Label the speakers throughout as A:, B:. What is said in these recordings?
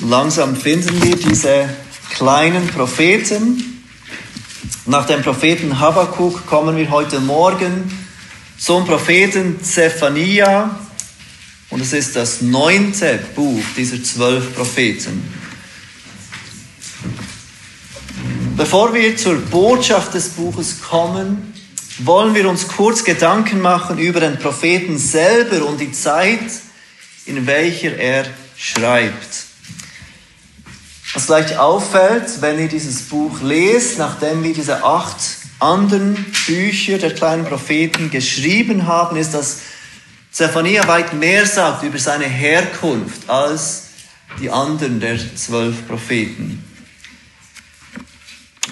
A: Langsam finden wir diese kleinen Propheten. Nach dem Propheten Habakkuk kommen wir heute Morgen zum Propheten Zephania. Und es ist das neunte Buch dieser zwölf Propheten. Bevor wir zur Botschaft des Buches kommen, wollen wir uns kurz Gedanken machen über den Propheten selber und die Zeit, in welcher er schreibt. Was gleich auffällt, wenn ihr dieses Buch lest, nachdem wir diese acht anderen Bücher der kleinen Propheten geschrieben haben, ist, dass Zephania weit mehr sagt über seine Herkunft als die anderen der zwölf Propheten.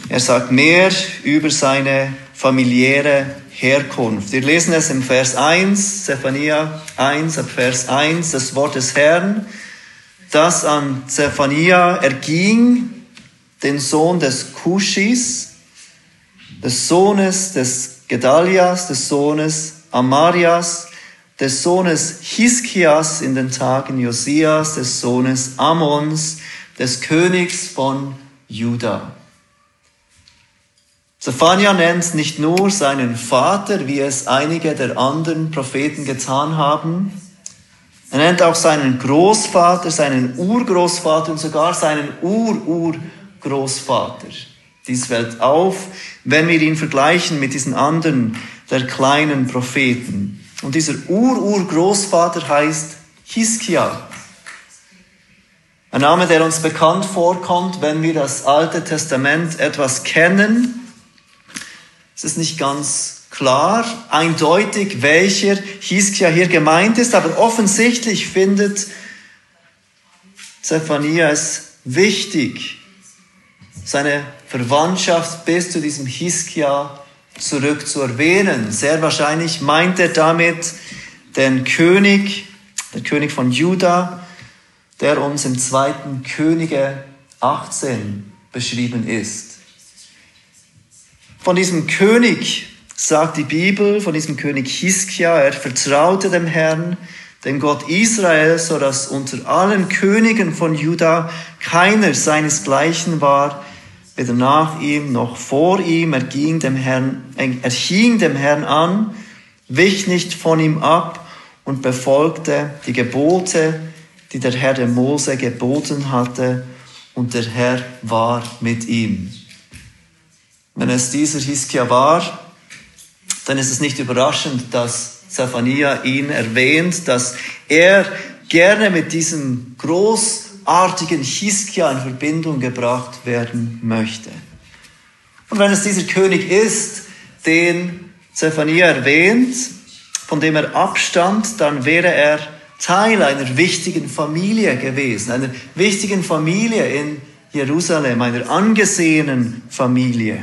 A: Er sagt mehr über seine familiäre Herkunft. Wir lesen es im Vers 1, Zephania 1, ab Vers 1, das Wort des Herrn, das an Zephania erging, den Sohn des Kuschis, des Sohnes des Gedalias, des Sohnes Amarias, des Sohnes Hiskias in den Tagen Josias, des Sohnes Ammons, des Königs von Juda. Zephania nennt nicht nur seinen Vater, wie es einige der anderen Propheten getan haben, er nennt auch seinen Großvater, seinen Urgroßvater und sogar seinen Ur-Urgroßvater. Dies fällt auf, wenn wir ihn vergleichen mit diesen anderen, der kleinen Propheten. Und dieser Ur-Urgroßvater heißt Hiskia. Ein Name, der uns bekannt vorkommt, wenn wir das Alte Testament etwas kennen es ist nicht ganz klar, eindeutig, welcher Hiskia hier gemeint ist, aber offensichtlich findet Zephania es wichtig, seine Verwandtschaft bis zu diesem Hiskia zurück. Sehr wahrscheinlich meint er damit den König, der König von Juda, der uns im zweiten Könige 18 beschrieben ist. Von diesem König sagt die Bibel, von diesem König Hiskia, er vertraute dem Herrn, dem Gott Israel, so dass unter allen Königen von Juda keiner seinesgleichen war, weder nach ihm noch vor ihm. Er ging dem Herrn, er hing dem Herrn an, wich nicht von ihm ab und befolgte die Gebote, die der Herr dem Mose geboten hatte, und der Herr war mit ihm. Wenn es dieser Hiskia war, dann ist es nicht überraschend, dass Zephania ihn erwähnt, dass er gerne mit diesem großartigen Hiskia in Verbindung gebracht werden möchte. Und wenn es dieser König ist, den Zephania erwähnt, von dem er abstammt, dann wäre er Teil einer wichtigen Familie gewesen, einer wichtigen Familie in Jerusalem, einer angesehenen Familie.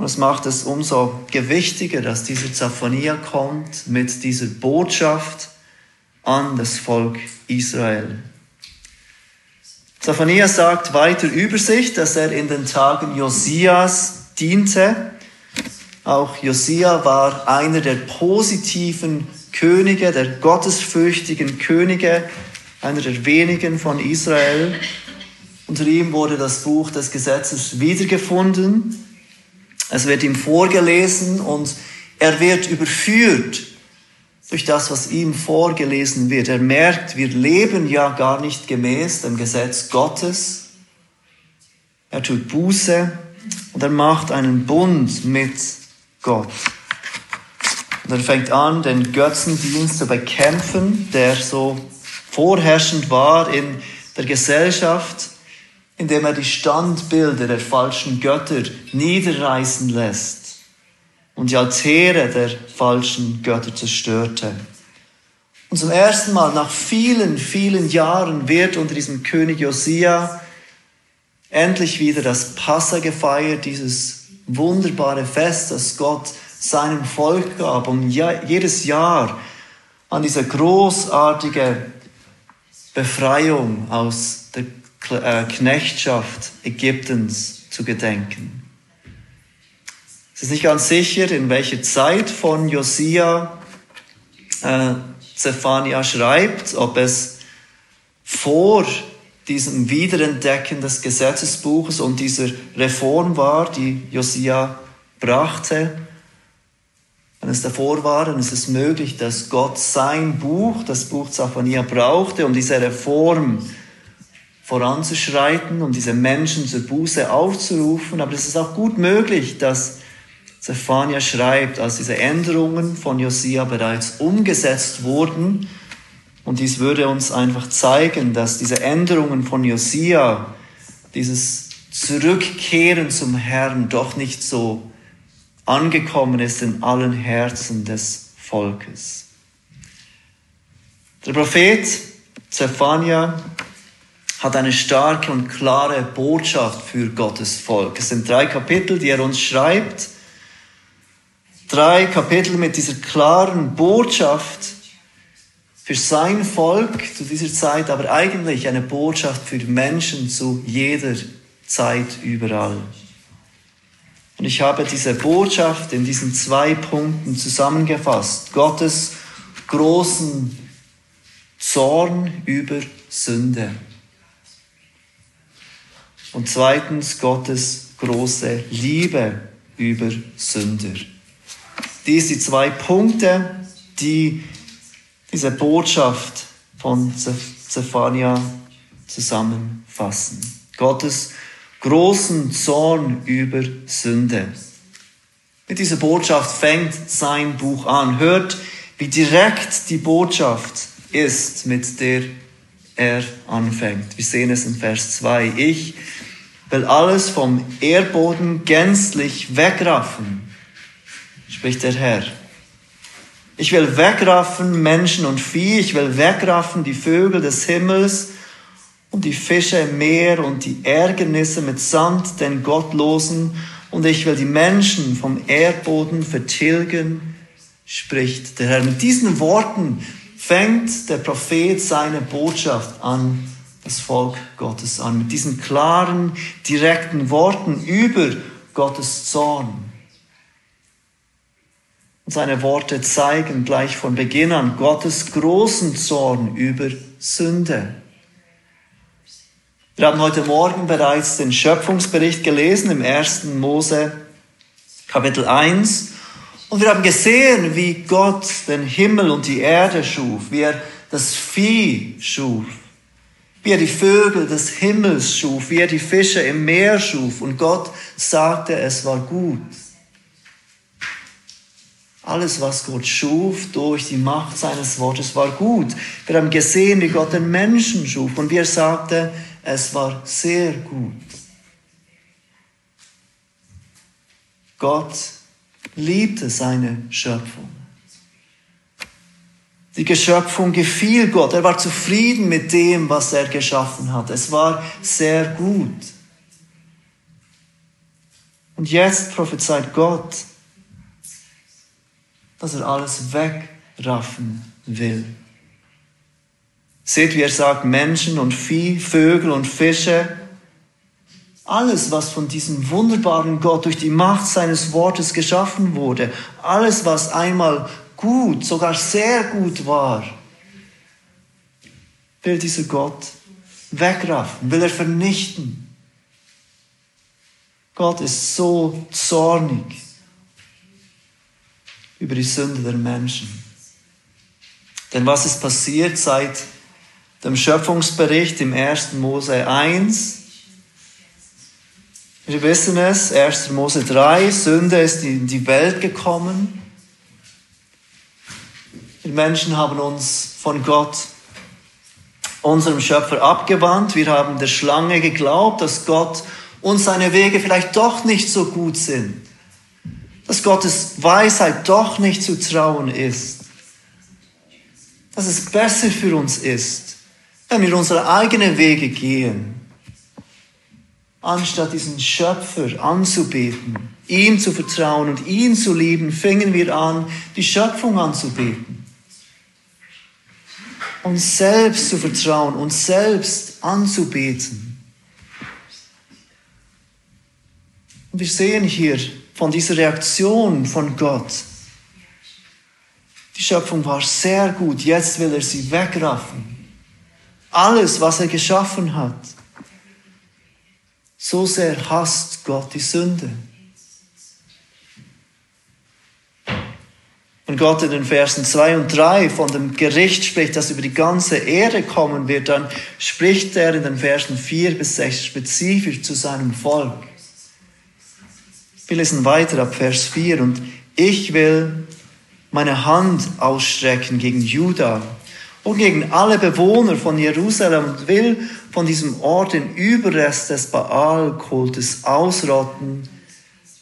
A: Und es macht es umso gewichtiger, dass diese Zaphonia kommt mit dieser Botschaft an das Volk Israel. Zaphonia sagt weiter über sich, dass er in den Tagen Josias diente. Auch Josia war einer der positiven Könige, der gottesfürchtigen Könige, einer der wenigen von Israel. Unter ihm wurde das Buch des Gesetzes wiedergefunden. Es wird ihm vorgelesen und er wird überführt durch das, was ihm vorgelesen wird. Er merkt, wir leben ja gar nicht gemäß dem Gesetz Gottes. Er tut Buße und er macht einen Bund mit Gott. Und er fängt an, den Götzendienst zu bekämpfen, der so vorherrschend war in der Gesellschaft indem er die Standbilder der falschen Götter niederreißen lässt und die Altäre der falschen Götter zerstörte. Und zum ersten Mal nach vielen, vielen Jahren wird unter diesem König Josia endlich wieder das Passa gefeiert, dieses wunderbare Fest, das Gott seinem Volk gab, um jedes Jahr an diese großartige Befreiung aus Knechtschaft Ägyptens zu gedenken. Es ist nicht ganz sicher, in welcher Zeit von Josia äh, Zephania schreibt, ob es vor diesem Wiederentdecken des Gesetzesbuches und dieser Reform war, die Josia brachte. Wenn es davor war, dann ist es möglich, dass Gott sein Buch, das Buch Zaphania, brauchte, um diese Reform voranzuschreiten, um diese Menschen zur Buße aufzurufen. Aber es ist auch gut möglich, dass Zephania schreibt, als diese Änderungen von Josia bereits umgesetzt wurden, und dies würde uns einfach zeigen, dass diese Änderungen von Josia, dieses Zurückkehren zum Herrn doch nicht so angekommen ist in allen Herzen des Volkes. Der Prophet Zephania hat eine starke und klare Botschaft für Gottes Volk. Es sind drei Kapitel, die er uns schreibt. Drei Kapitel mit dieser klaren Botschaft für sein Volk zu dieser Zeit, aber eigentlich eine Botschaft für Menschen zu jeder Zeit überall. Und ich habe diese Botschaft in diesen zwei Punkten zusammengefasst. Gottes großen Zorn über Sünde. Und zweitens Gottes große Liebe über Sünder. Dies die zwei Punkte, die diese Botschaft von Zephania zusammenfassen. Gottes großen Zorn über Sünde. Mit dieser Botschaft fängt sein Buch an. Hört, wie direkt die Botschaft ist, mit der er anfängt. Wir sehen es in Vers 2. Ich will alles vom Erdboden gänzlich wegraffen, spricht der Herr. Ich will wegraffen Menschen und Vieh, ich will wegraffen die Vögel des Himmels und die Fische im Meer und die Ärgernisse mit Sand den Gottlosen und ich will die Menschen vom Erdboden vertilgen, spricht der Herr. Mit diesen Worten fängt der Prophet seine Botschaft an, das Volk Gottes an, mit diesen klaren, direkten Worten über Gottes Zorn. Und seine Worte zeigen gleich von Beginn an Gottes großen Zorn über Sünde. Wir haben heute Morgen bereits den Schöpfungsbericht gelesen im 1. Mose Kapitel 1. Und wir haben gesehen, wie Gott den Himmel und die Erde schuf, wie er das Vieh schuf, wie er die Vögel des Himmels schuf, wie er die Fische im Meer schuf. Und Gott sagte, es war gut. Alles, was Gott schuf durch die Macht seines Wortes, war gut. Wir haben gesehen, wie Gott den Menschen schuf und wie er sagte, es war sehr gut. Gott liebte seine Schöpfung. Die Geschöpfung gefiel Gott. Er war zufrieden mit dem, was er geschaffen hat. Es war sehr gut. Und jetzt prophezeit Gott, dass er alles wegraffen will. Seht, wie er sagt, Menschen und Vieh, Vögel und Fische, alles, was von diesem wunderbaren Gott durch die Macht seines Wortes geschaffen wurde, alles, was einmal gut, sogar sehr gut war, will dieser Gott wegraffen, will er vernichten. Gott ist so zornig über die Sünde der Menschen. Denn was ist passiert seit dem Schöpfungsbericht im 1. Mose 1? Wir wissen es, 1. Mose 3, Sünde ist in die Welt gekommen. Die Menschen haben uns von Gott, unserem Schöpfer, abgewandt. Wir haben der Schlange geglaubt, dass Gott und seine Wege vielleicht doch nicht so gut sind dass Gottes Weisheit doch nicht zu trauen ist. Dass es besser für uns ist, wenn wir unsere eigenen Wege gehen, anstatt diesen Schöpfer anzubeten, ihm zu vertrauen und ihn zu lieben, fingen wir an, die Schöpfung anzubeten. Uns selbst zu vertrauen, uns selbst anzubeten. Und wir sehen hier von dieser Reaktion von Gott. Die Schöpfung war sehr gut, jetzt will er sie wegraffen. alles, was er geschaffen hat. So sehr hasst Gott die Sünde. Und Gott in den Versen 2 und 3 von dem Gericht spricht, das über die ganze Erde kommen wird, dann spricht er in den Versen 4 bis 6 spezifisch zu seinem Volk. Wir lesen weiter ab Vers 4 und ich will meine Hand ausstrecken gegen Juda und gegen alle Bewohner von Jerusalem und will von diesem Ort den Überrest des Baal-Kultes ausrotten,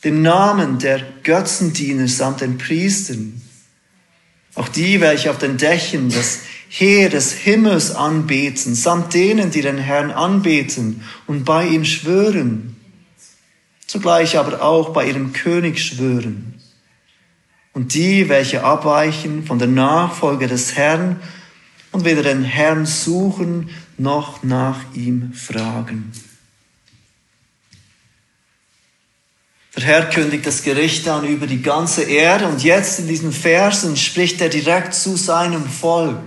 A: den Namen der Götzendiener samt den Priestern, auch die, welche auf den Dächern das Heer des Himmels anbeten, samt denen, die den Herrn anbeten und bei ihm schwören, zugleich aber auch bei ihrem König schwören. Und die, welche abweichen von der Nachfolge des Herrn und weder den Herrn suchen noch nach ihm fragen. Der Herr kündigt das Gericht an über die ganze Erde und jetzt in diesen Versen spricht er direkt zu seinem Volk.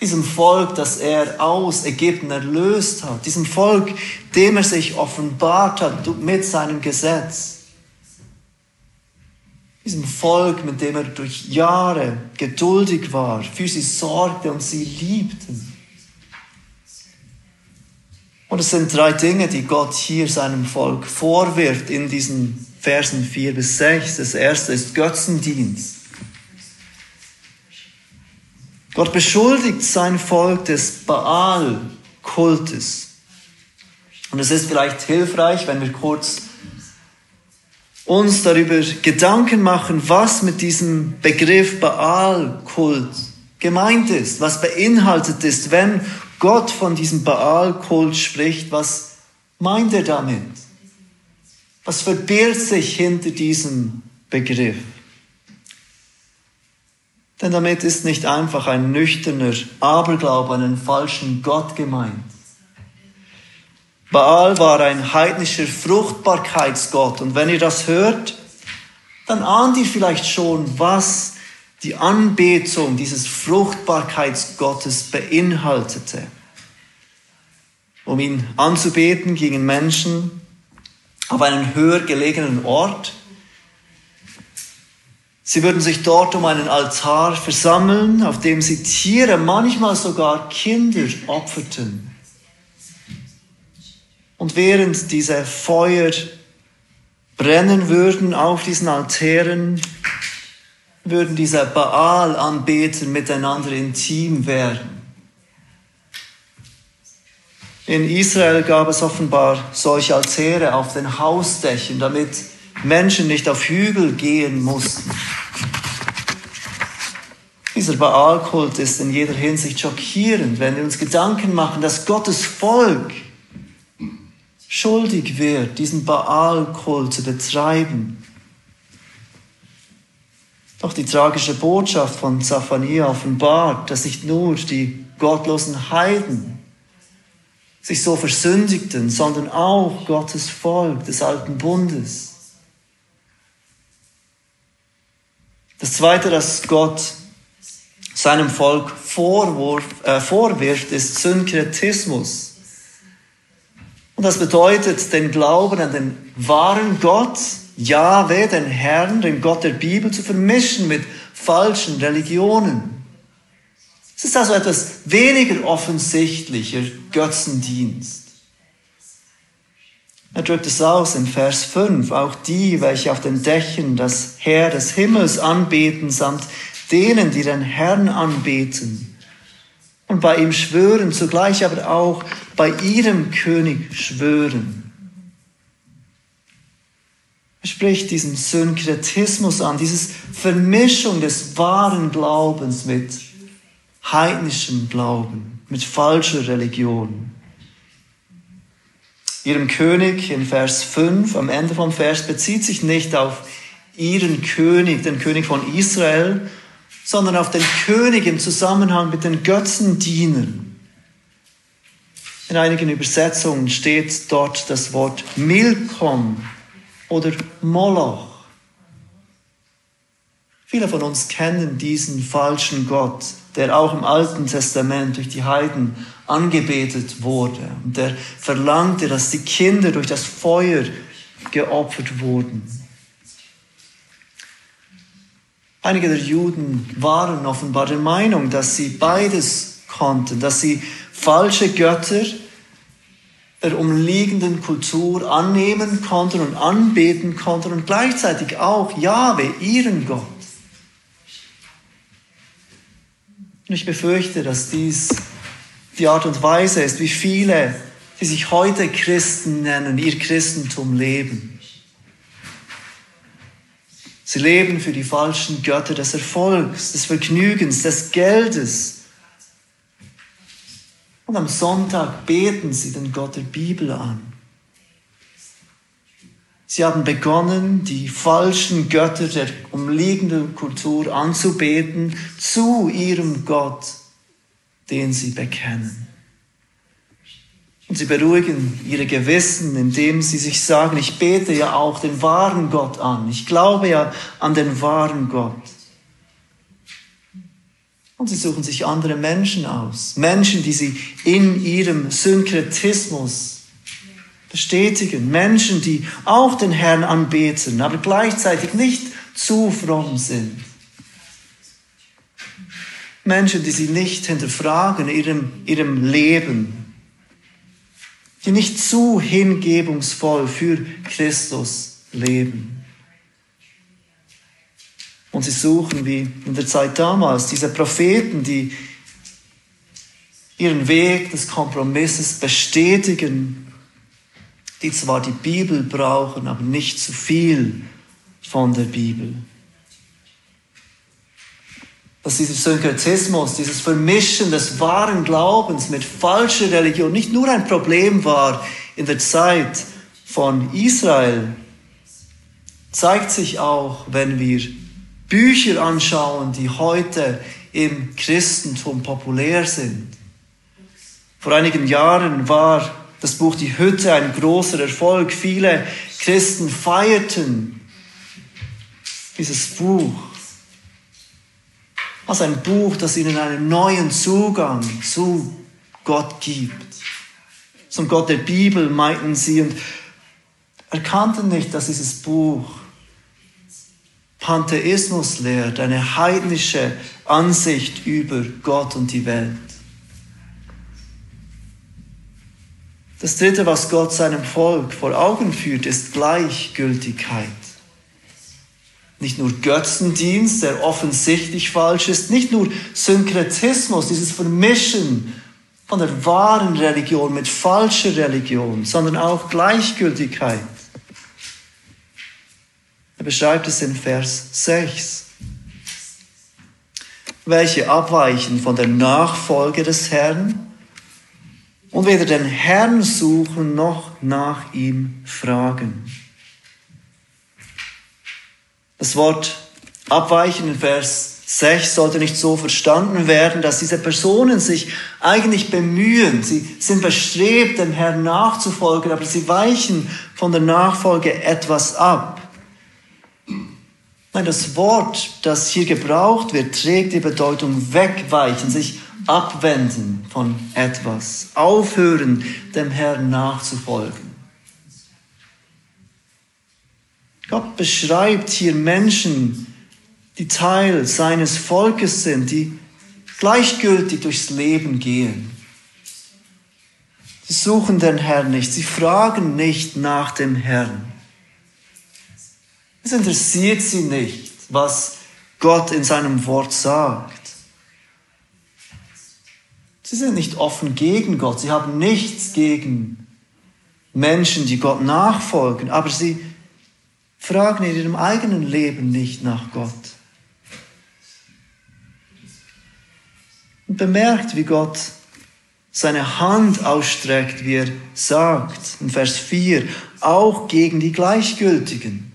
A: Diesem Volk, das er aus Ägypten erlöst hat. Diesem Volk, dem er sich offenbart hat mit seinem Gesetz. Diesem Volk, mit dem er durch Jahre geduldig war, für sie sorgte und sie liebten. Und es sind drei Dinge, die Gott hier seinem Volk vorwirft in diesen Versen 4 bis 6. Das erste ist Götzendienst. Gott beschuldigt sein Volk des Baal-Kultes. Und es ist vielleicht hilfreich, wenn wir kurz uns darüber Gedanken machen, was mit diesem Begriff Baal-Kult gemeint ist, was beinhaltet ist, wenn Gott von diesem Baal-Kult spricht, was meint er damit? Was verbirgt sich hinter diesem Begriff? Denn damit ist nicht einfach ein nüchterner Aberglaube an einen falschen Gott gemeint. Baal war ein heidnischer Fruchtbarkeitsgott und wenn ihr das hört, dann ahnt ihr vielleicht schon, was die Anbetung dieses Fruchtbarkeitsgottes beinhaltete. Um ihn anzubeten, gingen Menschen auf einen höher gelegenen Ort. Sie würden sich dort um einen Altar versammeln, auf dem sie Tiere, manchmal sogar Kinder opferten. Und während diese Feuer brennen würden auf diesen Altären, würden diese Baal-Anbeter miteinander intim werden. In Israel gab es offenbar solche Altäre auf den Hausdächern, damit Menschen nicht auf Hügel gehen mussten. Dieser Baalkult ist in jeder Hinsicht schockierend, wenn wir uns Gedanken machen, dass Gottes Volk schuldig wird, diesen Baalkult zu betreiben. Doch die tragische Botschaft von Zaphania offenbart, dass nicht nur die gottlosen Heiden sich so versündigten, sondern auch Gottes Volk des alten Bundes. Das Zweite, das Gott seinem Volk Vorwurf, äh, vorwirft, ist Synkretismus. Und das bedeutet den Glauben an den wahren Gott, Jahwe, den Herrn, den Gott der Bibel, zu vermischen mit falschen Religionen. Es ist also etwas weniger offensichtlicher Götzendienst. Er drückt es aus in Vers 5. Auch die, welche auf den Dächern das Herr des Himmels anbeten, samt denen, die den Herrn anbeten und bei ihm schwören, zugleich aber auch bei ihrem König schwören. Er spricht diesen Synkretismus an, diese Vermischung des wahren Glaubens mit heidnischem Glauben, mit falscher Religion. Ihrem König in Vers 5, am Ende vom Vers, bezieht sich nicht auf ihren König, den König von Israel, sondern auf den König im Zusammenhang mit den Götzendienern. In einigen Übersetzungen steht dort das Wort Milkom, oder Moloch. Viele von uns kennen diesen falschen Gott, der auch im Alten Testament durch die Heiden angebetet wurde und der verlangte, dass die Kinder durch das Feuer geopfert wurden. Einige der Juden waren offenbar der Meinung, dass sie beides konnten, dass sie falsche Götter der umliegenden Kultur annehmen konnten und anbeten konnten und gleichzeitig auch Jahwe, ihren Gott. Und ich befürchte, dass dies die Art und Weise ist, wie viele, die sich heute Christen nennen, ihr Christentum leben. Sie leben für die falschen Götter des Erfolgs, des Vergnügens, des Geldes, und am Sonntag beten sie den Gott der Bibel an. Sie haben begonnen, die falschen Götter der umliegenden Kultur anzubeten zu ihrem Gott, den sie bekennen. Und sie beruhigen ihre Gewissen, indem sie sich sagen, ich bete ja auch den wahren Gott an. Ich glaube ja an den wahren Gott. Und sie suchen sich andere Menschen aus. Menschen, die sie in ihrem Synkretismus bestätigen. Menschen, die auch den Herrn anbeten, aber gleichzeitig nicht zu fromm sind. Menschen, die sie nicht hinterfragen in ihrem, ihrem Leben. Die nicht zu hingebungsvoll für Christus leben. Und sie suchen, wie in der Zeit damals, diese Propheten, die ihren Weg des Kompromisses bestätigen, die zwar die Bibel brauchen, aber nicht zu viel von der Bibel. Dass dieser Synkretismus, dieses Vermischen des wahren Glaubens mit falscher Religion nicht nur ein Problem war in der Zeit von Israel, zeigt sich auch, wenn wir Bücher anschauen, die heute im Christentum populär sind. Vor einigen Jahren war das Buch Die Hütte ein großer Erfolg. Viele Christen feierten dieses Buch als ein Buch, das ihnen einen neuen Zugang zu Gott gibt. Zum Gott der Bibel meinten sie und erkannten nicht, dass dieses Buch Pantheismus lehrt, eine heidnische Ansicht über Gott und die Welt. Das Dritte, was Gott seinem Volk vor Augen führt, ist Gleichgültigkeit. Nicht nur Götzendienst, der offensichtlich falsch ist, nicht nur Synkretismus, dieses Vermischen von der wahren Religion mit falscher Religion, sondern auch Gleichgültigkeit. Er beschreibt es in Vers 6. Welche abweichen von der Nachfolge des Herrn und weder den Herrn suchen noch nach ihm fragen. Das Wort abweichen in Vers 6 sollte nicht so verstanden werden, dass diese Personen sich eigentlich bemühen, sie sind bestrebt, dem Herrn nachzufolgen, aber sie weichen von der Nachfolge etwas ab. Nein, das Wort, das hier gebraucht wird, trägt die Bedeutung wegweichen, sich abwenden von etwas, aufhören, dem Herrn nachzufolgen. Gott beschreibt hier Menschen, die Teil seines Volkes sind, die gleichgültig durchs Leben gehen. Sie suchen den Herrn nicht, sie fragen nicht nach dem Herrn. Es interessiert sie nicht, was Gott in seinem Wort sagt. Sie sind nicht offen gegen Gott. Sie haben nichts gegen Menschen, die Gott nachfolgen. Aber sie fragen in ihrem eigenen Leben nicht nach Gott. Und bemerkt, wie Gott seine Hand ausstreckt, wie er sagt in Vers 4, auch gegen die Gleichgültigen.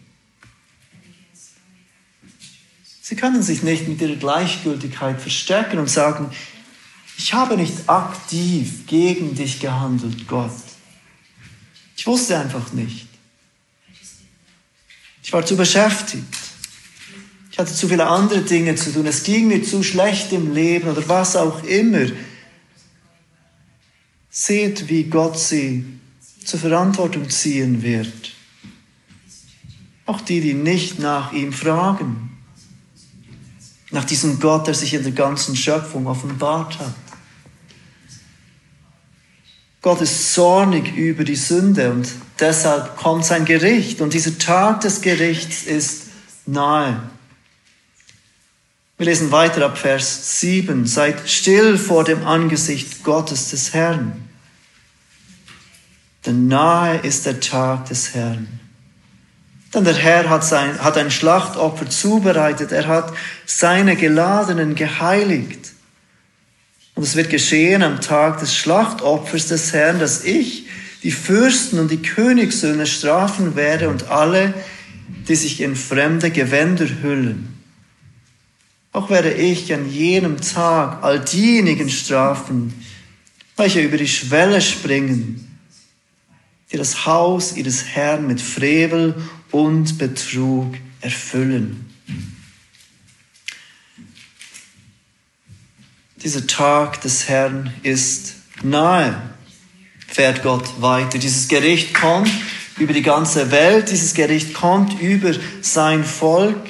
A: Sie können sich nicht mit ihrer Gleichgültigkeit verstecken und sagen, ich habe nicht aktiv gegen dich gehandelt, Gott. Ich wusste einfach nicht. Ich war zu beschäftigt. Ich hatte zu viele andere Dinge zu tun. Es ging mir zu schlecht im Leben oder was auch immer. Seht, wie Gott sie zur Verantwortung ziehen wird. Auch die, die nicht nach ihm fragen. Nach diesem Gott, der sich in der ganzen Schöpfung offenbart hat. Gott ist zornig über die Sünde und deshalb kommt sein Gericht. Und dieser Tag des Gerichts ist nahe. Wir lesen weiter ab Vers 7. Seid still vor dem Angesicht Gottes des Herrn. Denn nahe ist der Tag des Herrn. Denn der Herr hat, sein, hat ein Schlachtopfer zubereitet. Er hat seine Geladenen geheiligt. Und es wird geschehen am Tag des Schlachtopfers des Herrn, dass ich die Fürsten und die Königssöhne strafen werde und alle, die sich in fremde Gewänder hüllen. Auch werde ich an jenem Tag all diejenigen strafen, welche über die Schwelle springen, die das Haus ihres Herrn mit Frevel und Betrug erfüllen. Dieser Tag des Herrn ist nahe, fährt Gott weiter. Dieses Gericht kommt über die ganze Welt, dieses Gericht kommt über sein Volk.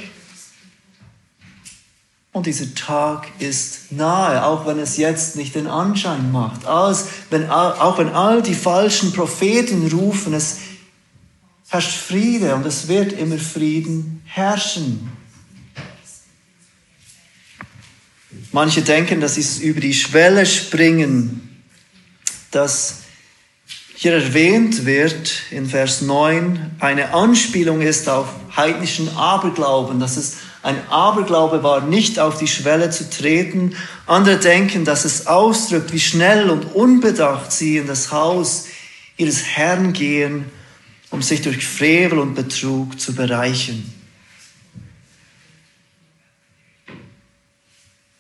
A: Und dieser Tag ist nahe, auch wenn es jetzt nicht den Anschein macht. Als wenn, auch wenn all die falschen Propheten rufen, es herrscht Friede und es wird immer Frieden herrschen. Manche denken, dass sie über die Schwelle springen, dass hier erwähnt wird in Vers 9, eine Anspielung ist auf heidnischen Aberglauben, dass es ein Aberglaube war, nicht auf die Schwelle zu treten. Andere denken, dass es ausdrückt, wie schnell und unbedacht sie in das Haus ihres Herrn gehen, um sich durch Frevel und Betrug zu bereichern.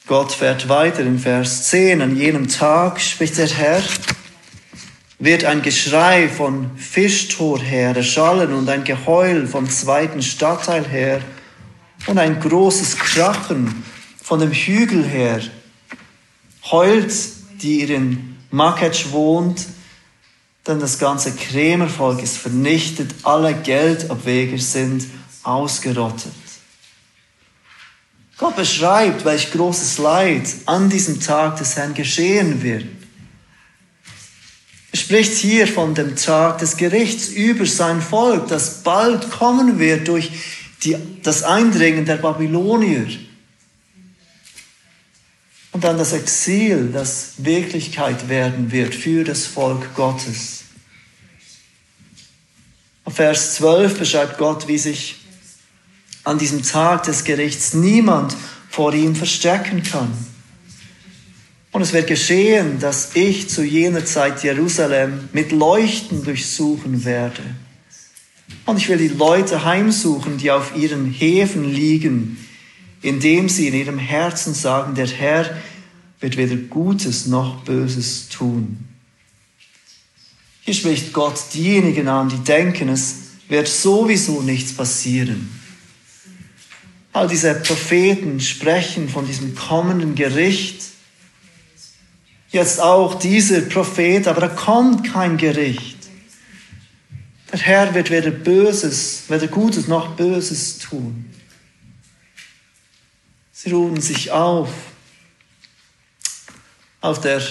A: Gott fährt weiter in Vers 10. An jenem Tag, spricht der Herr, wird ein Geschrei von Fischtor her erschallen und ein Geheul vom zweiten Stadtteil her und ein großes Krachen von dem Hügel her. Heult, die in Maketsch wohnt, denn das ganze Krämervolk ist vernichtet, alle Geldabweger sind ausgerottet. Gott beschreibt, welch großes Leid an diesem Tag des Herrn geschehen wird. Er spricht hier von dem Tag des Gerichts über sein Volk, das bald kommen wird durch die, das Eindringen der Babylonier. Und dann das Exil, das Wirklichkeit werden wird für das Volk Gottes. Vers 12 beschreibt Gott, wie sich an diesem Tag des Gerichts niemand vor ihm verstecken kann. Und es wird geschehen, dass ich zu jener Zeit Jerusalem mit Leuchten durchsuchen werde. Und ich will die Leute heimsuchen, die auf ihren Häfen liegen, indem sie in ihrem Herzen sagen, der Herr wird weder Gutes noch Böses tun. Hier spricht Gott diejenigen an, die denken, es wird sowieso nichts passieren. All diese Propheten sprechen von diesem kommenden Gericht. Jetzt auch dieser Prophet, aber da kommt kein Gericht. Der Herr wird weder Böses, weder Gutes noch Böses tun. Sie ruhen sich auf, auf der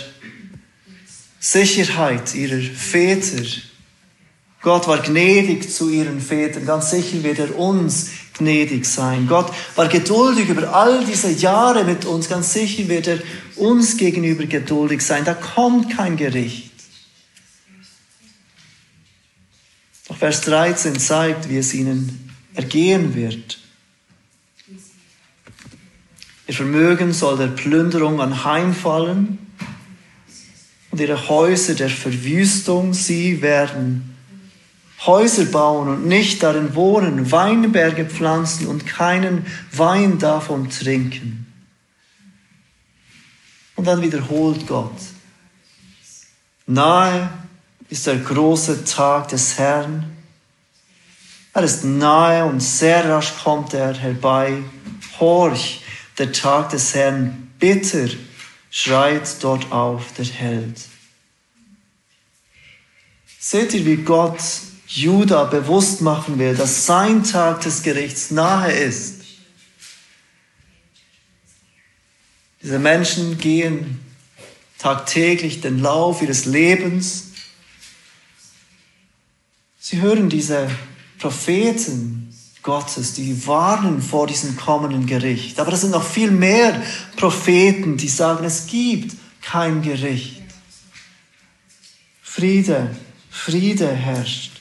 A: Sicherheit ihrer Väter. Gott war gnädig zu ihren Vätern, ganz sicher wird er uns gnädig sein. Gott war geduldig über all diese Jahre mit uns, ganz sicher wird er uns gegenüber geduldig sein. Da kommt kein Gericht. Doch Vers 13 zeigt, wie es ihnen ergehen wird. Ihr Vermögen soll der Plünderung anheimfallen und ihre Häuser der Verwüstung, sie werden Häuser bauen und nicht darin wohnen, Weinberge pflanzen und keinen Wein davon trinken. Und dann wiederholt Gott. Nahe ist der große Tag des Herrn. Er ist nahe und sehr rasch kommt er herbei. Horch, der Tag des Herrn bitter, schreit dort auf der Held. Seht ihr, wie Gott Juda bewusst machen will, dass sein Tag des Gerichts nahe ist? Diese Menschen gehen tagtäglich den Lauf ihres Lebens. Sie hören diese Propheten Gottes, die warnen vor diesem kommenden Gericht. Aber es sind noch viel mehr Propheten, die sagen, es gibt kein Gericht. Friede, Friede herrscht.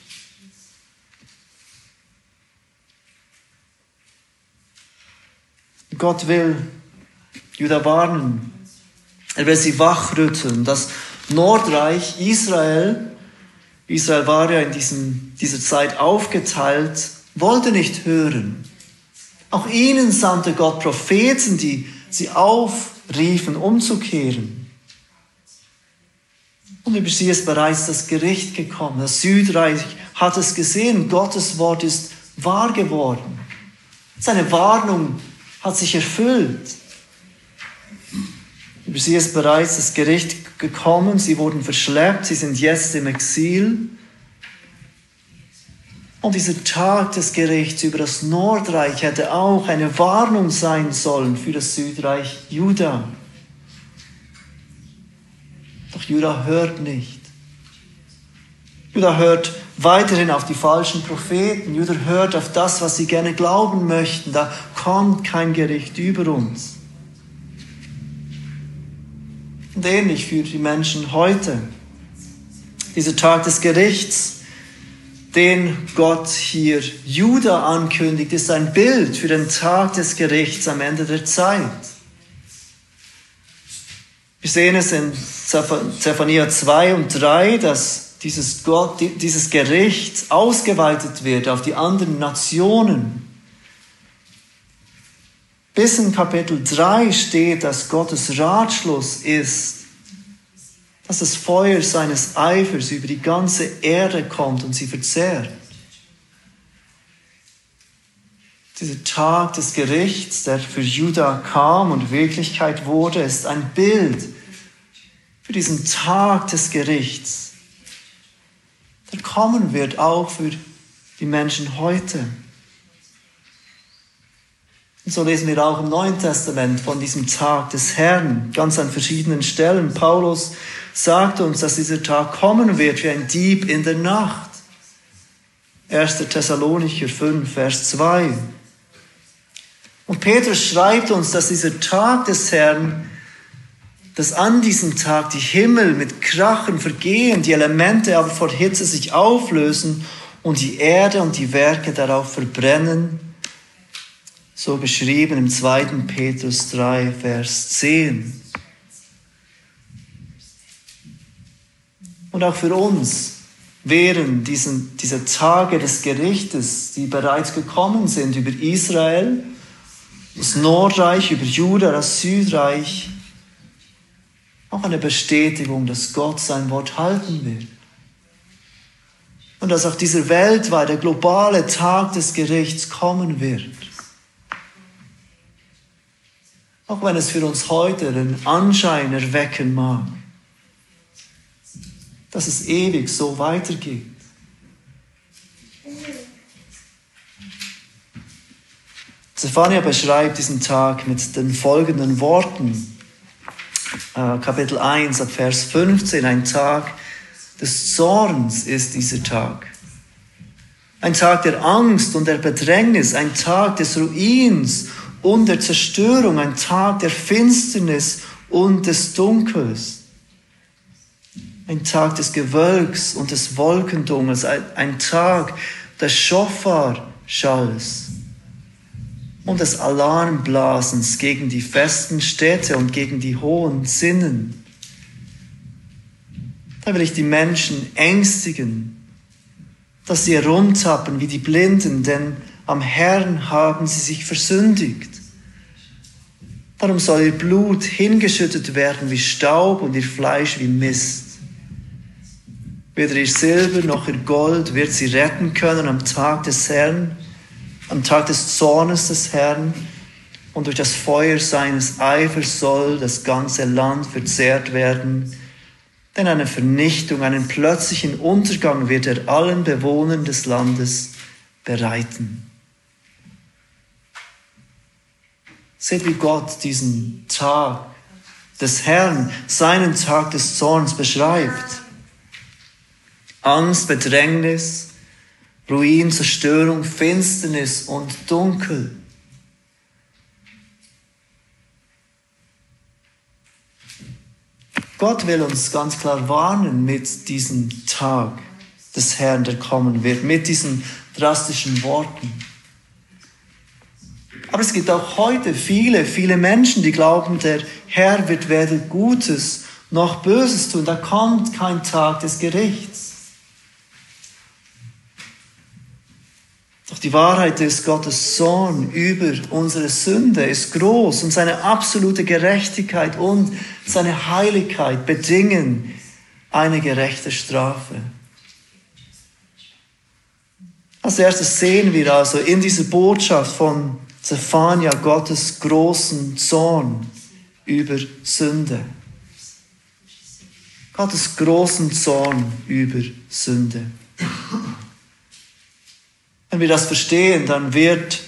A: Gott will Juda warnen. Er will sie wachrütteln. Das Nordreich Israel, Israel war ja in diesem, dieser Zeit aufgeteilt, wollte nicht hören. Auch ihnen sandte Gott Propheten, die sie aufriefen, umzukehren. Und über sie ist bereits das Gericht gekommen. Das Südreich hat es gesehen. Gottes Wort ist wahr geworden. Seine Warnung hat sich erfüllt. Über sie ist bereits das Gericht gekommen. Sie wurden verschleppt. Sie sind jetzt im Exil. Und dieser Tag des Gerichts über das Nordreich hätte auch eine Warnung sein sollen für das Südreich Juda. Doch Judah hört nicht. Judah hört weiterhin auf die falschen Propheten. Judah hört auf das, was sie gerne glauben möchten. Da kommt kein Gericht über uns. Und ähnlich für die Menschen heute. Dieser Tag des Gerichts, den Gott hier Judah ankündigt, ist ein Bild für den Tag des Gerichts am Ende der Zeit. Wir sehen es in Zephania 2 und 3, dass dieses, Gott, dieses Gericht ausgeweitet wird auf die anderen Nationen. Bis in Kapitel 3 steht, dass Gottes Ratschluss ist, dass das Feuer seines Eifers über die ganze Erde kommt und sie verzehrt. Dieser Tag des Gerichts, der für Juda kam und Wirklichkeit wurde, ist ein Bild für diesen Tag des Gerichts, der kommen wird auch für die Menschen heute. So lesen wir auch im Neuen Testament von diesem Tag des Herrn, ganz an verschiedenen Stellen. Paulus sagt uns, dass dieser Tag kommen wird wie ein Dieb in der Nacht. 1. Thessalonicher 5, Vers 2. Und Petrus schreibt uns, dass dieser Tag des Herrn, dass an diesem Tag die Himmel mit Krachen vergehen, die Elemente aber vor Hitze sich auflösen und die Erde und die Werke darauf verbrennen. So beschrieben im 2. Petrus 3, Vers 10. Und auch für uns während diesen, dieser Tage des Gerichtes, die bereits gekommen sind über Israel, das Nordreich, über Juda, das Südreich, auch eine Bestätigung, dass Gott sein Wort halten will. Und dass auch dieser weltweite, globale Tag des Gerichts kommen wird. Auch wenn es für uns heute den Anschein erwecken mag, dass es ewig so weitergeht. Zephania beschreibt diesen Tag mit den folgenden Worten. Äh, Kapitel 1 ab Vers 15, ein Tag des Zorns ist dieser Tag. Ein Tag der Angst und der Bedrängnis, ein Tag des Ruins und der Zerstörung, ein Tag der Finsternis und des Dunkels. Ein Tag des Gewölks und des Wolkendungels, ein Tag des Schofar-Schalls und des Alarmblasens gegen die festen Städte und gegen die hohen Sinnen. Da will ich die Menschen ängstigen, dass sie herumtappen wie die Blinden, denn am Herrn haben sie sich versündigt. Darum soll ihr Blut hingeschüttet werden wie Staub und ihr Fleisch wie Mist. Weder ihr Silber noch ihr Gold wird sie retten können am Tag des Herrn, am Tag des Zornes des Herrn, und durch das Feuer seines Eifers soll das ganze Land verzehrt werden. Denn eine Vernichtung, einen plötzlichen Untergang wird er allen Bewohnern des Landes bereiten. Seht, wie Gott diesen Tag des Herrn, seinen Tag des Zorns beschreibt. Angst, Bedrängnis, Ruin, Zerstörung, Finsternis und Dunkel. Gott will uns ganz klar warnen mit diesem Tag des Herrn, der kommen wird, mit diesen drastischen Worten. Aber es gibt auch heute viele, viele Menschen, die glauben, der Herr wird weder Gutes noch Böses tun. Da kommt kein Tag des Gerichts. Doch die Wahrheit ist, Gottes Sohn über unsere Sünde ist groß und seine absolute Gerechtigkeit und seine Heiligkeit bedingen eine gerechte Strafe. Als erstes sehen wir also in dieser Botschaft von Zephania Gottes großen Zorn über Sünde. Gottes großen Zorn über Sünde. Wenn wir das verstehen, dann wird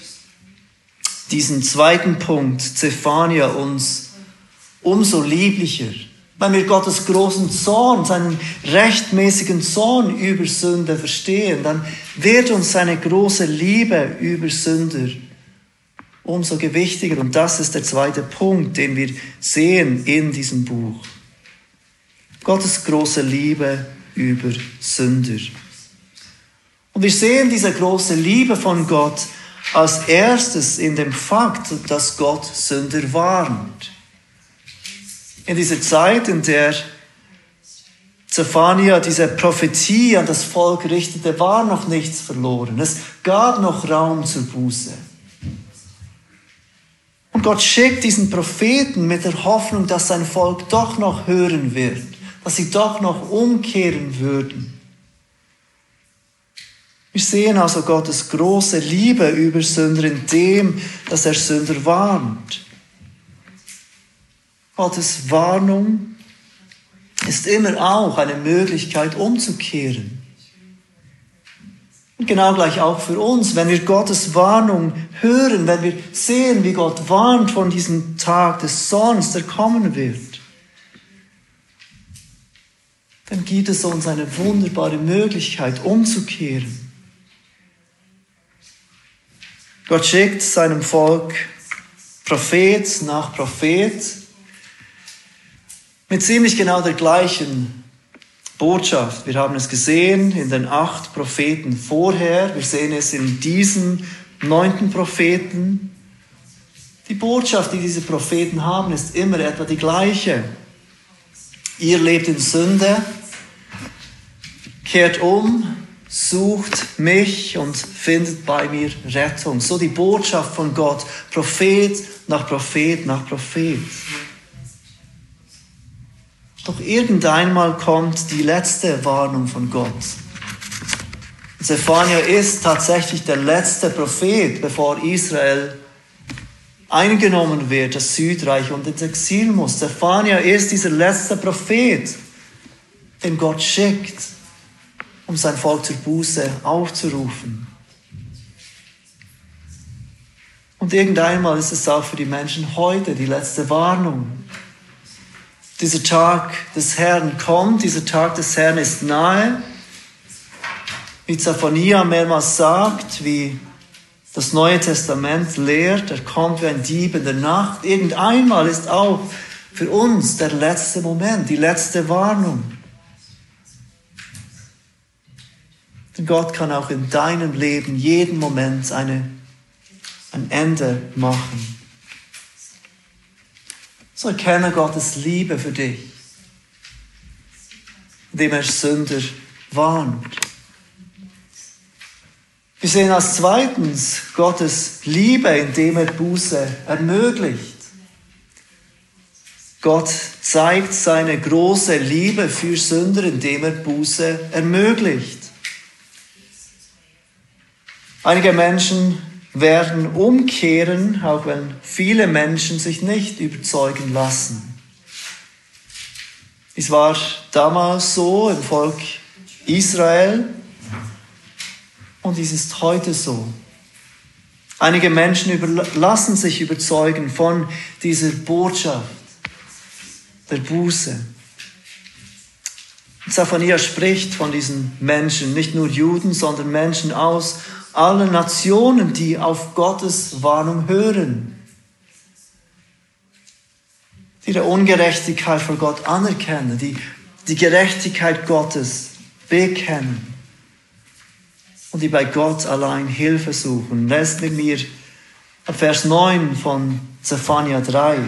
A: diesen zweiten Punkt Zephania uns umso lieblicher. Wenn wir Gottes großen Zorn, seinen rechtmäßigen Zorn über Sünde verstehen, dann wird uns seine große Liebe über Sünder umso gewichtiger. Und das ist der zweite Punkt, den wir sehen in diesem Buch. Gottes große Liebe über Sünder. Und wir sehen diese große Liebe von Gott als erstes in dem Fakt, dass Gott Sünder warnt. In dieser Zeit, in der Zephania diese Prophetie an das Volk richtete, war noch nichts verloren. Es gab noch Raum zur Buße. Gott schickt diesen Propheten mit der Hoffnung, dass sein Volk doch noch hören wird, dass sie doch noch umkehren würden. Wir sehen also Gottes große Liebe über Sünder in dem, dass er Sünder warnt. Gottes Warnung ist immer auch eine Möglichkeit umzukehren. Genau gleich auch für uns, wenn wir Gottes Warnung hören, wenn wir sehen, wie Gott warnt von diesem Tag des Zorns, der kommen wird, dann gibt es uns eine wunderbare Möglichkeit umzukehren. Gott schickt seinem Volk Prophet nach Prophet mit ziemlich genau der gleichen Botschaft. Wir haben es gesehen in den acht Propheten vorher. Wir sehen es in diesen neunten Propheten. Die Botschaft, die diese Propheten haben, ist immer etwa die gleiche. Ihr lebt in Sünde, kehrt um, sucht mich und findet bei mir Rettung. So die Botschaft von Gott, Prophet nach Prophet nach Prophet. Doch irgendeinmal kommt die letzte Warnung von Gott. Zephania ist tatsächlich der letzte Prophet, bevor Israel eingenommen wird, das Südreich und ins Exil muss. Zephania ist dieser letzte Prophet, den Gott schickt, um sein Volk zur Buße aufzurufen. Und irgendeinmal ist es auch für die Menschen heute die letzte Warnung. Dieser Tag des Herrn kommt, dieser Tag des Herrn ist nahe. Wie Zephania mehrmals sagt, wie das Neue Testament lehrt, er kommt wie ein Dieb in der Nacht. Irgendeinmal ist auch für uns der letzte Moment, die letzte Warnung. Denn Gott kann auch in deinem Leben jeden Moment eine, ein Ende machen. So erkenne Gottes Liebe für dich, indem er Sünder warnt. Wir sehen als zweitens Gottes Liebe, indem er Buße ermöglicht. Gott zeigt seine große Liebe für Sünder, indem er Buße ermöglicht. Einige Menschen werden umkehren, auch wenn viele Menschen sich nicht überzeugen lassen. Es war damals so im Volk Israel und es ist heute so. Einige Menschen lassen sich überzeugen von dieser Botschaft der Buße. Zephania spricht von diesen Menschen, nicht nur Juden, sondern Menschen aus allen Nationen, die auf Gottes Warnung hören, die ihre Ungerechtigkeit vor Gott anerkennen, die die Gerechtigkeit Gottes bekennen und die bei Gott allein Hilfe suchen. Lest mit mir Vers 9 von Zephania 3.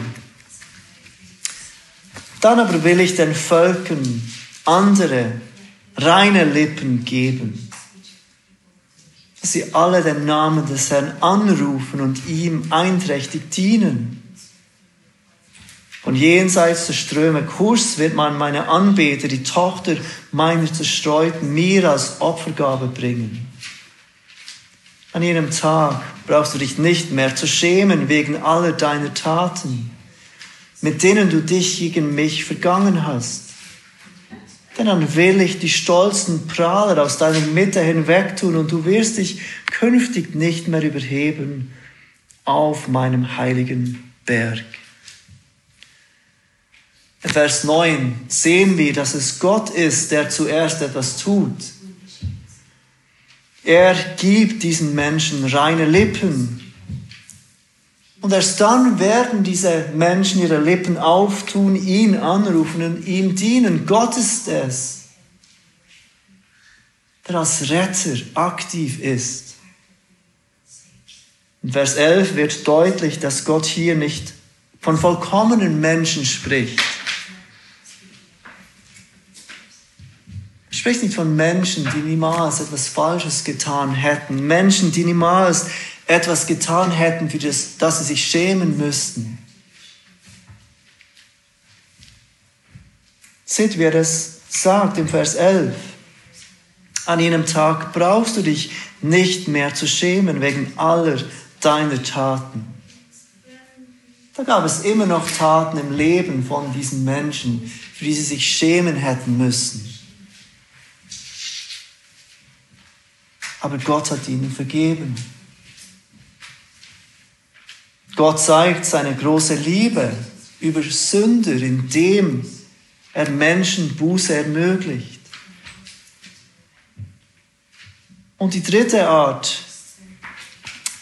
A: Dann aber will ich den Völkern andere reine Lippen geben, dass sie alle den Namen des Herrn anrufen und ihm einträchtig dienen. Von jenseits der Ströme Kurs wird man meine Anbeter, die Tochter meiner Zerstreuten, mir als Opfergabe bringen. An jenem Tag brauchst du dich nicht mehr zu schämen wegen aller deiner Taten, mit denen du dich gegen mich vergangen hast. Denn dann will ich die stolzen Prahler aus deiner Mitte hinwegtun und du wirst dich künftig nicht mehr überheben auf meinem heiligen Berg. In Vers 9 sehen wir, dass es Gott ist, der zuerst etwas tut. Er gibt diesen Menschen reine Lippen, und erst dann werden diese Menschen ihre Lippen auftun, ihn anrufen und ihm dienen. Gott ist es, der als Retter aktiv ist. In Vers 11 wird deutlich, dass Gott hier nicht von vollkommenen Menschen spricht. Er spricht nicht von Menschen, die niemals etwas Falsches getan hätten. Menschen, die niemals etwas getan hätten, für das, das sie sich schämen müssten. Seht, wie er es sagt im Vers 11. An jenem Tag brauchst du dich nicht mehr zu schämen wegen aller deiner Taten. Da gab es immer noch Taten im Leben von diesen Menschen, für die sie sich schämen hätten müssen. Aber Gott hat ihnen vergeben. Gott zeigt seine große Liebe über Sünder, indem er Menschen Buße ermöglicht. Und die dritte Art,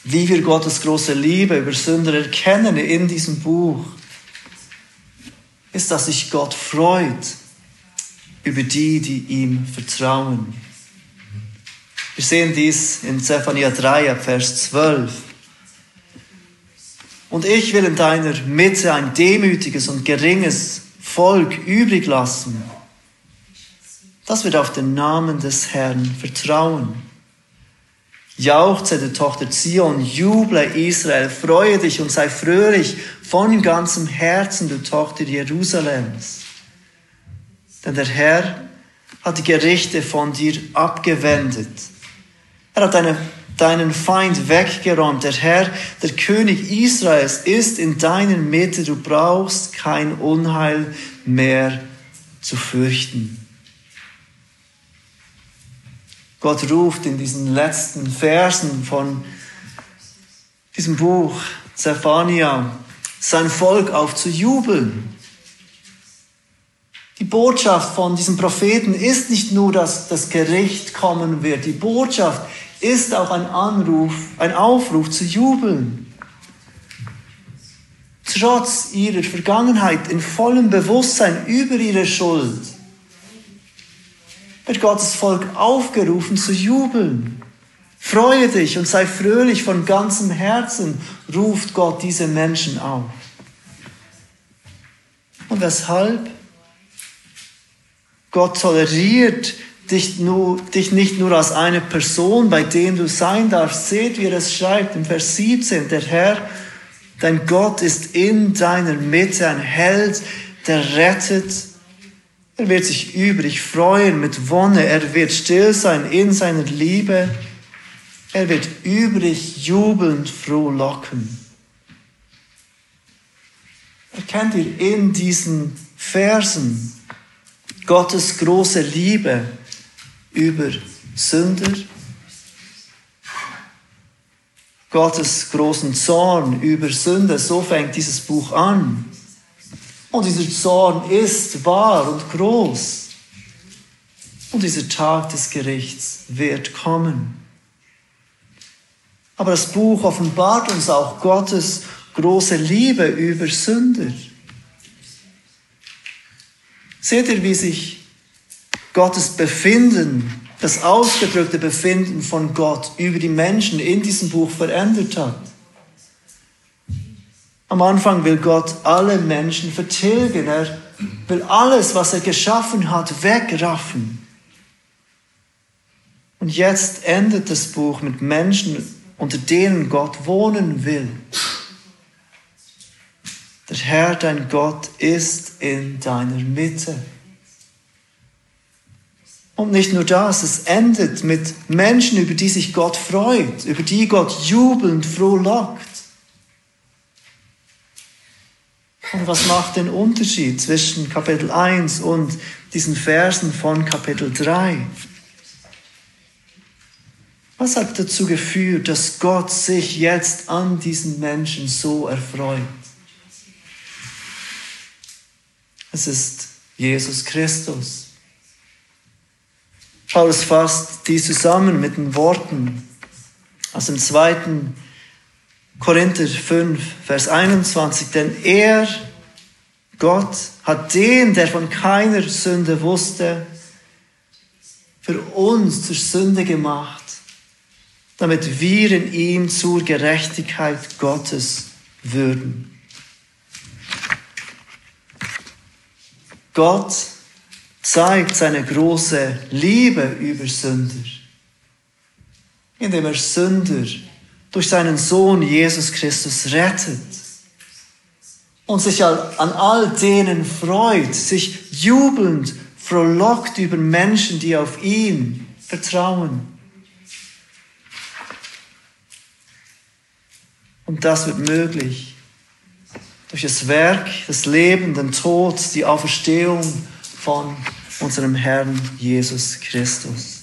A: wie wir Gottes große Liebe über Sünder erkennen in diesem Buch, ist, dass sich Gott freut über die, die ihm vertrauen. Wir sehen dies in Zephania 3, Vers 12. Und ich will in deiner Mitte ein demütiges und geringes Volk übrig lassen. Das wird auf den Namen des Herrn vertrauen. Jauchze, du Tochter Zion, juble Israel, freue dich und sei fröhlich von ganzem Herzen, du Tochter Jerusalems. Denn der Herr hat die Gerichte von dir abgewendet. Er hat deine deinen Feind weggeräumt. Der Herr, der König Israels, ist in deiner Mitte. Du brauchst kein Unheil mehr zu fürchten. Gott ruft in diesen letzten Versen von diesem Buch Zephania sein Volk auf zu jubeln. Die Botschaft von diesem Propheten ist nicht nur, dass das Gericht kommen wird. Die Botschaft ist auch ein Anruf, ein Aufruf zu jubeln. Trotz ihrer Vergangenheit in vollem Bewusstsein über ihre Schuld wird Gottes Volk aufgerufen zu jubeln. Freue dich und sei fröhlich von ganzem Herzen, ruft Gott diese Menschen auf. Und weshalb? Gott toleriert dich, nur, dich nicht nur als eine Person, bei dem du sein darfst. Seht, wie er es schreibt im Vers 17. Der Herr, dein Gott ist in deiner Mitte ein Held, der rettet. Er wird sich über dich freuen mit Wonne. Er wird still sein in seiner Liebe. Er wird übrig jubelnd frohlocken. Erkennt ihr in diesen Versen Gottes große Liebe über Sünder, Gottes großen Zorn über Sünde. So fängt dieses Buch an. Und dieser Zorn ist wahr und groß. Und dieser Tag des Gerichts wird kommen. Aber das Buch offenbart uns auch Gottes große Liebe über Sünder. Seht ihr, wie sich Gottes Befinden das ausgedrückte Befinden von Gott über die Menschen in diesem Buch verändert hat. Am Anfang will Gott alle Menschen vertilgen. Er will alles, was er geschaffen hat, wegraffen. Und jetzt endet das Buch mit Menschen, unter denen Gott wohnen will. Der Herr, dein Gott, ist in deiner Mitte. Und nicht nur das, es endet mit Menschen, über die sich Gott freut, über die Gott jubelnd frohlockt. Und was macht den Unterschied zwischen Kapitel 1 und diesen Versen von Kapitel 3? Was hat dazu geführt, dass Gott sich jetzt an diesen Menschen so erfreut? Es ist Jesus Christus. Paulus fasst dies zusammen mit den Worten aus dem zweiten Korinther 5, Vers 21. Denn er, Gott, hat den, der von keiner Sünde wusste, für uns zur Sünde gemacht, damit wir in ihm zur Gerechtigkeit Gottes würden. Gott zeigt seine große Liebe über Sünder, indem er Sünder durch seinen Sohn Jesus Christus rettet und sich an all denen freut, sich jubelnd frohlockt über Menschen, die auf ihn vertrauen. Und das wird möglich durch das Werk, das Leben, den Tod, die Auferstehung von unserem Herrn Jesus Christus.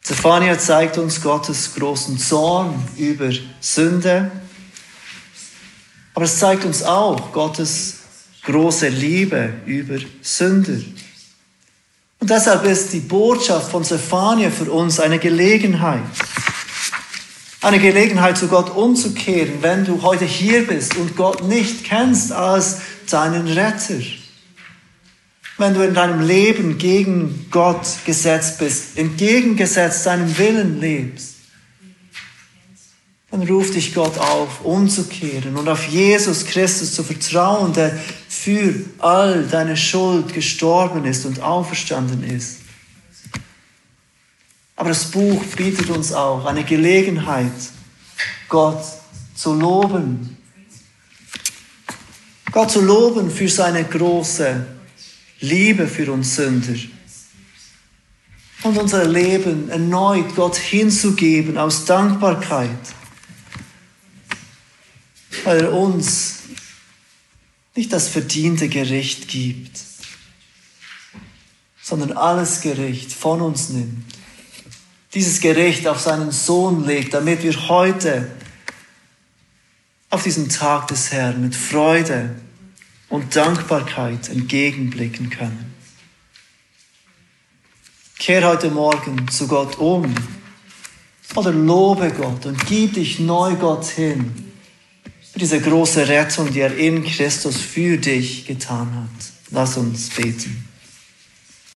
A: Zephania zeigt uns Gottes großen Zorn über Sünde, aber es zeigt uns auch Gottes große Liebe über Sünder. Und deshalb ist die Botschaft von Zephania für uns eine Gelegenheit. Eine Gelegenheit, zu Gott umzukehren, wenn du heute hier bist und Gott nicht kennst als deinen Retter. Wenn du in deinem Leben gegen Gott gesetzt bist, entgegengesetzt seinem Willen lebst, dann ruft dich Gott auf, umzukehren und auf Jesus Christus zu vertrauen, der für all deine Schuld gestorben ist und auferstanden ist. Aber das Buch bietet uns auch eine Gelegenheit, Gott zu loben Gott zu loben für seine große Liebe für uns Sünder. Und unser Leben erneut Gott hinzugeben aus Dankbarkeit, weil er uns nicht das verdiente Gericht gibt, sondern alles Gericht von uns nimmt. Dieses Gericht auf seinen Sohn legt, damit wir heute auf diesen Tag des Herrn mit Freude und Dankbarkeit entgegenblicken können. Kehr heute Morgen zu Gott um oder lobe Gott und gib dich neu Gott hin für diese große Rettung, die er in Christus für dich getan hat. Lass uns beten.